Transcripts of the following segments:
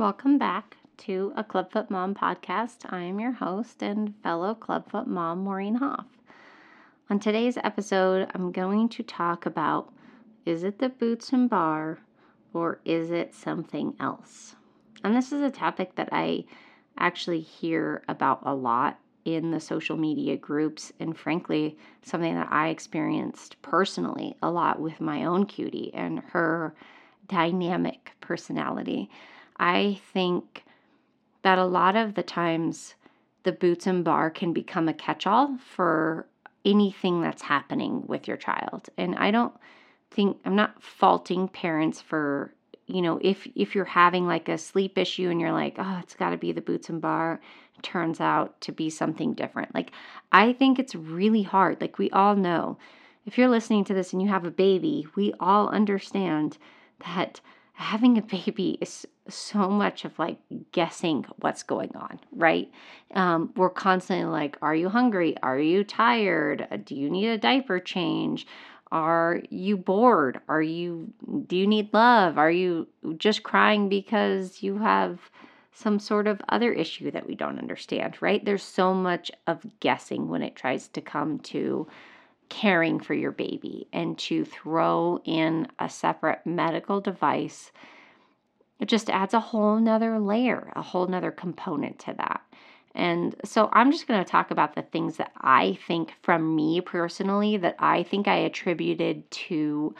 Welcome back to a Clubfoot Mom podcast. I am your host and fellow Clubfoot mom, Maureen Hoff. On today's episode, I'm going to talk about is it the boots and bar or is it something else? And this is a topic that I actually hear about a lot in the social media groups, and frankly, something that I experienced personally a lot with my own cutie and her dynamic personality. I think that a lot of the times the boots and bar can become a catch all for anything that's happening with your child. And I don't think I'm not faulting parents for you know if if you're having like a sleep issue and you're like oh it's got to be the boots and bar it turns out to be something different like i think it's really hard like we all know if you're listening to this and you have a baby we all understand that having a baby is so much of like guessing what's going on, right? Um, we're constantly like, are you hungry? Are you tired? Do you need a diaper change? Are you bored? Are you, do you need love? Are you just crying because you have some sort of other issue that we don't understand, right? There's so much of guessing when it tries to come to caring for your baby and to throw in a separate medical device it just adds a whole nother layer a whole nother component to that. And so i'm just going to talk about the things that i think from me personally that i think i attributed to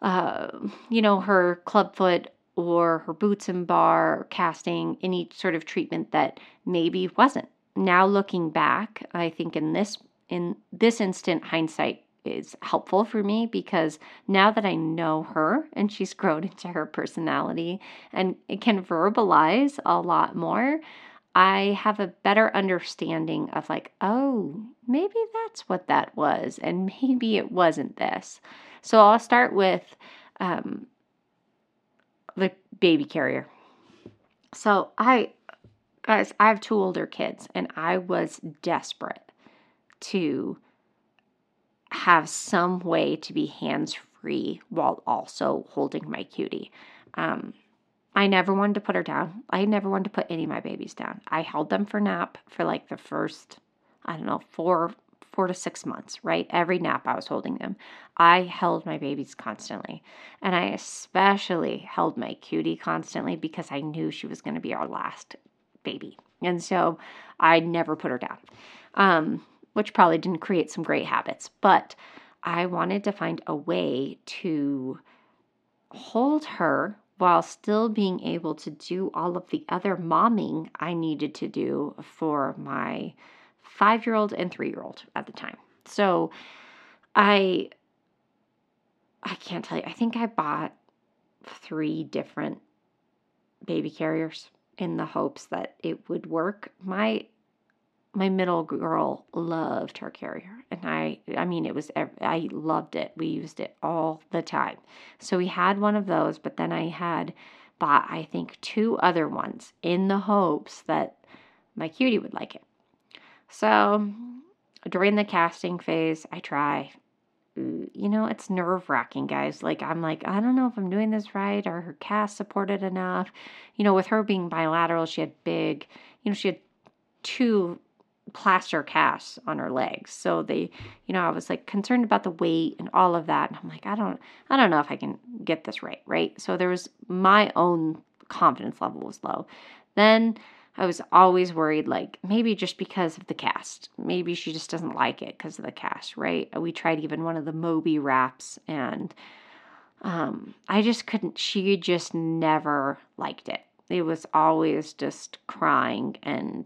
uh, you know her clubfoot or her boots and bar casting any sort of treatment that maybe wasn't. Now looking back i think in this in this instant, hindsight is helpful for me because now that I know her and she's grown into her personality and can verbalize a lot more, I have a better understanding of like, oh, maybe that's what that was, and maybe it wasn't this. So I'll start with um, the baby carrier. So I, guys, I have two older kids, and I was desperate to have some way to be hands free while also holding my cutie. Um, I never wanted to put her down. I never wanted to put any of my babies down. I held them for nap for like the first, I don't know, four four to six months, right? Every nap I was holding them. I held my babies constantly. And I especially held my cutie constantly because I knew she was going to be our last baby. And so I never put her down. Um, which probably didn't create some great habits, but I wanted to find a way to hold her while still being able to do all of the other momming I needed to do for my five year old and three year old at the time. So I I can't tell you. I think I bought three different baby carriers in the hopes that it would work. My my middle girl loved her carrier and i i mean it was i loved it. We used it all the time. So we had one of those but then i had bought i think two other ones in the hopes that my cutie would like it. So during the casting phase i try. You know it's nerve wracking guys. Like i'm like i don't know if i'm doing this right or her cast supported enough. You know with her being bilateral she had big you know she had two plaster casts on her legs. So they, you know, I was like concerned about the weight and all of that. And I'm like, I don't, I don't know if I can get this right, right? So there was my own confidence level was low. Then I was always worried, like maybe just because of the cast, maybe she just doesn't like it because of the cast, right? We tried even one of the Moby wraps, and um, I just couldn't. She just never liked it. It was always just crying and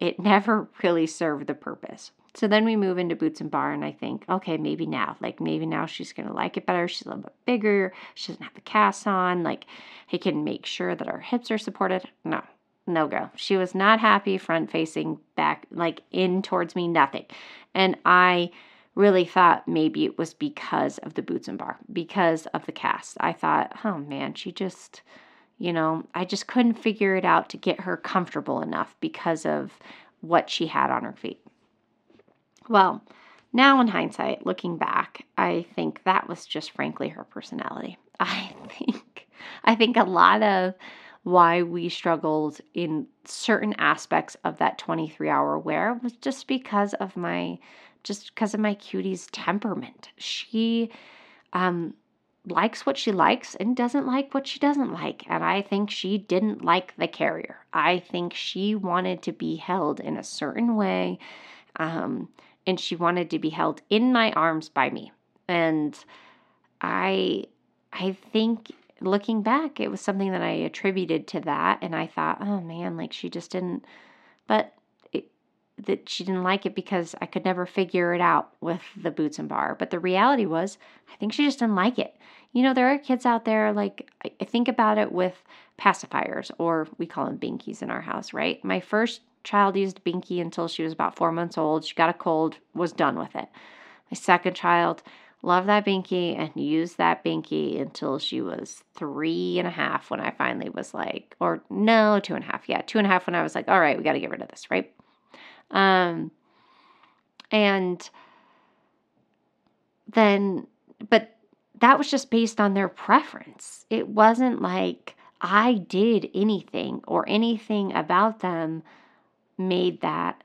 it never really served the purpose. So then we move into Boots and Bar, and I think, okay, maybe now, like maybe now she's gonna like it better. She's a little bit bigger. She doesn't have the cast on. Like he can make sure that our hips are supported. No, no go. She was not happy front facing back, like in towards me, nothing. And I really thought maybe it was because of the Boots and Bar, because of the cast. I thought, oh man, she just you know, I just couldn't figure it out to get her comfortable enough because of what she had on her feet. Well, now in hindsight, looking back, I think that was just frankly her personality. I think I think a lot of why we struggled in certain aspects of that 23 hour wear was just because of my just because of my cutie's temperament. She um likes what she likes and doesn't like what she doesn't like. And I think she didn't like the carrier. I think she wanted to be held in a certain way. Um, and she wanted to be held in my arms by me. And I I think looking back, it was something that I attributed to that. And I thought, oh man, like she just didn't, but that she didn't like it because I could never figure it out with the boots and bar. But the reality was, I think she just didn't like it. You know, there are kids out there, like, I think about it with pacifiers, or we call them binkies in our house, right? My first child used binky until she was about four months old. She got a cold, was done with it. My second child, loved that binky and used that binky until she was three and a half when I finally was like, or no, two and a half. Yeah, two and a half when I was like, all right, we got to get rid of this, right? Um, and then, but that was just based on their preference. It wasn't like I did anything or anything about them made that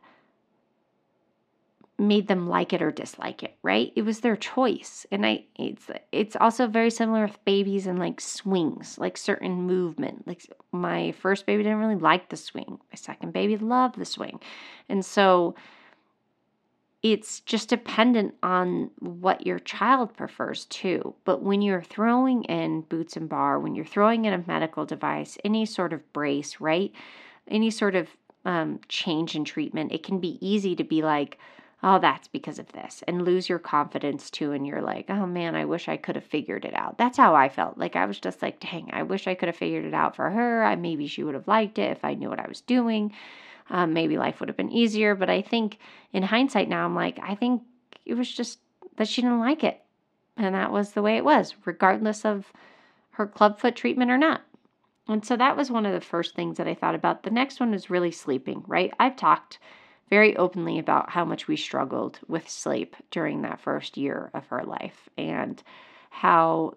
made them like it or dislike it, right? It was their choice. And I it's it's also very similar with babies and like swings, like certain movement. Like my first baby didn't really like the swing. My second baby loved the swing. And so it's just dependent on what your child prefers too. But when you're throwing in boots and bar, when you're throwing in a medical device, any sort of brace, right? Any sort of um, change in treatment, it can be easy to be like, oh, that's because of this, and lose your confidence too. And you're like, oh man, I wish I could have figured it out. That's how I felt. Like I was just like, dang, I wish I could have figured it out for her. I maybe she would have liked it if I knew what I was doing. Um, maybe life would have been easier. But I think in hindsight now, I'm like, I think it was just that she didn't like it. And that was the way it was, regardless of her clubfoot treatment or not. And so that was one of the first things that I thought about. The next one was really sleeping, right? I've talked very openly about how much we struggled with sleep during that first year of her life and how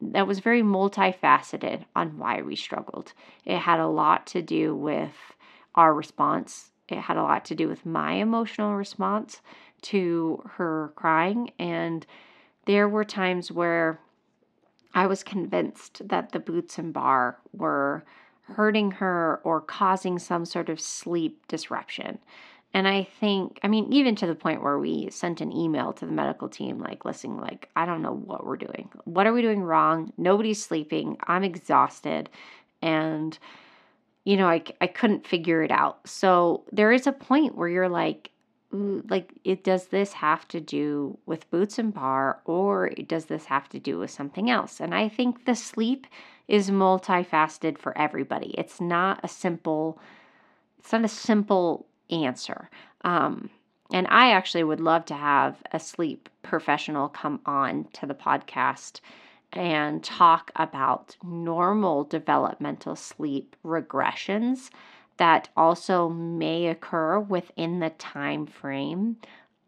that was very multifaceted on why we struggled. It had a lot to do with our response, it had a lot to do with my emotional response to her crying. And there were times where I was convinced that the boots and bar were hurting her or causing some sort of sleep disruption. And I think, I mean, even to the point where we sent an email to the medical team, like, listening, like, I don't know what we're doing. What are we doing wrong? Nobody's sleeping. I'm exhausted. And, you know, I, I couldn't figure it out. So there is a point where you're like, like, it does this have to do with boots and bar, or does this have to do with something else? And I think the sleep is multifaceted for everybody. It's not a simple, it's not a simple answer. Um, and I actually would love to have a sleep professional come on to the podcast and talk about normal developmental sleep regressions that also may occur within the time frame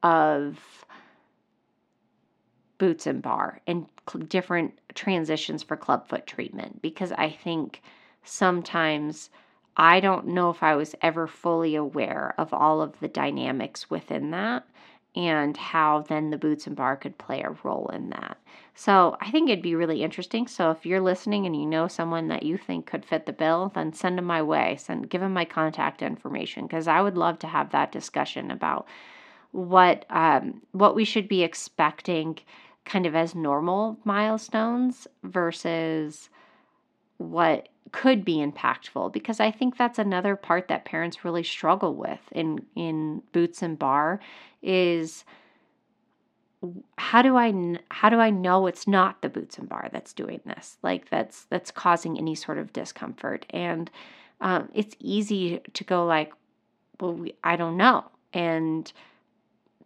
of boots and bar and different transitions for clubfoot treatment. Because I think sometimes I don't know if I was ever fully aware of all of the dynamics within that and how then the boots and bar could play a role in that. So I think it'd be really interesting. So if you're listening and you know someone that you think could fit the bill, then send them my way. Send give them my contact information because I would love to have that discussion about what um, what we should be expecting kind of as normal milestones versus what could be impactful because I think that's another part that parents really struggle with in in boots and bar is how do I how do I know it's not the boots and bar that's doing this? Like that's that's causing any sort of discomfort. And um, it's easy to go like well we, I don't know. And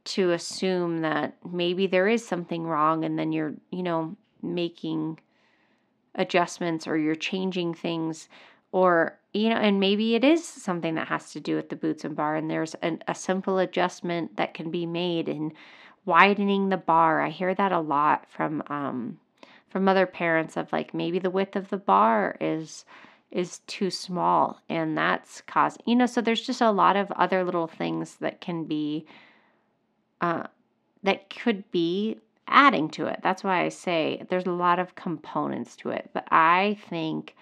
to assume that maybe there is something wrong and then you're you know making adjustments or you're changing things or you know and maybe it is something that has to do with the boots and bar and there's an, a simple adjustment that can be made in widening the bar. I hear that a lot from um, from other parents of like maybe the width of the bar is is too small and that's causing you know so there's just a lot of other little things that can be uh, that could be adding to it. That's why i say there's a lot of components to it. But i think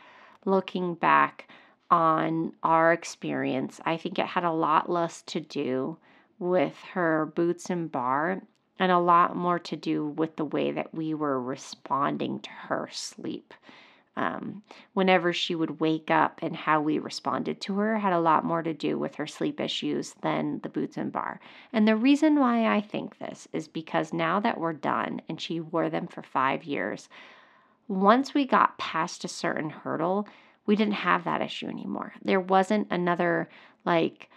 looking back on our experience i think it had a lot less to do with her boots and bar and a lot more to do with the way that we were responding to her sleep um, whenever she would wake up and how we responded to her had a lot more to do with her sleep issues than the boots and bar. And the reason why I think this is because now that we're done and she wore them for five years, once we got past a certain hurdle, we didn't have that issue anymore. There wasn't another, like,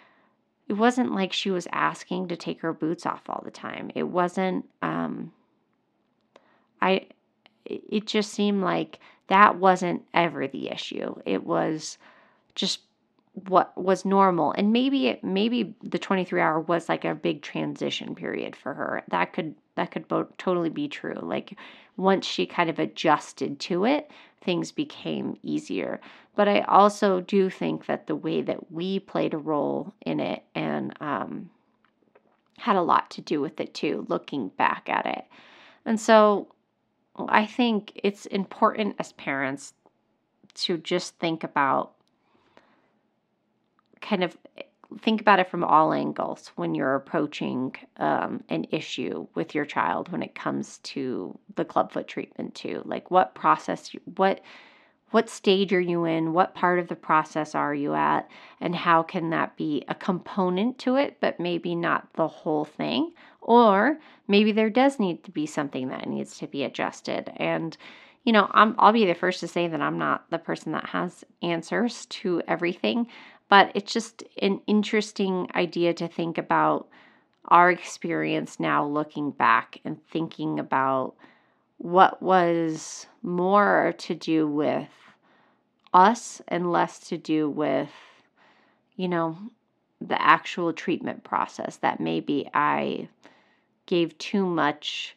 it wasn't like she was asking to take her boots off all the time. It wasn't, um, I, it just seemed like that wasn't ever the issue. It was just what was normal. And maybe it maybe the 23 hour was like a big transition period for her. That could that could bo- totally be true. Like once she kind of adjusted to it things became easier. But i also do think that the way that we played a role in it and um, had a lot to do with it too looking back at it. And so I think it's important as parents to just think about kind of think about it from all angles when you're approaching um, an issue with your child when it comes to the clubfoot treatment too. Like what process what what stage are you in? What part of the process are you at? And how can that be a component to it but maybe not the whole thing? Or maybe there does need to be something that needs to be adjusted. And, you know, I'm, I'll be the first to say that I'm not the person that has answers to everything, but it's just an interesting idea to think about our experience now looking back and thinking about what was more to do with us and less to do with, you know, the actual treatment process that maybe I gave too much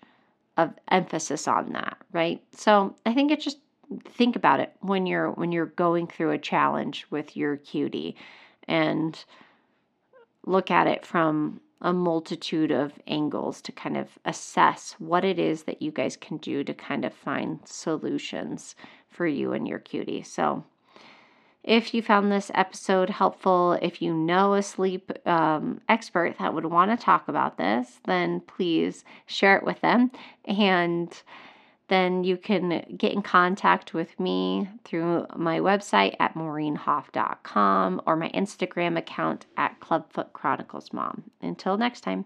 of emphasis on that, right? So I think it just think about it when you're when you're going through a challenge with your cutie and look at it from a multitude of angles to kind of assess what it is that you guys can do to kind of find solutions for you and your cutie. So if you found this episode helpful, if you know a sleep um, expert that would want to talk about this, then please share it with them. And then you can get in contact with me through my website at maureenhoff.com or my Instagram account at Clubfoot Chronicles Mom. Until next time.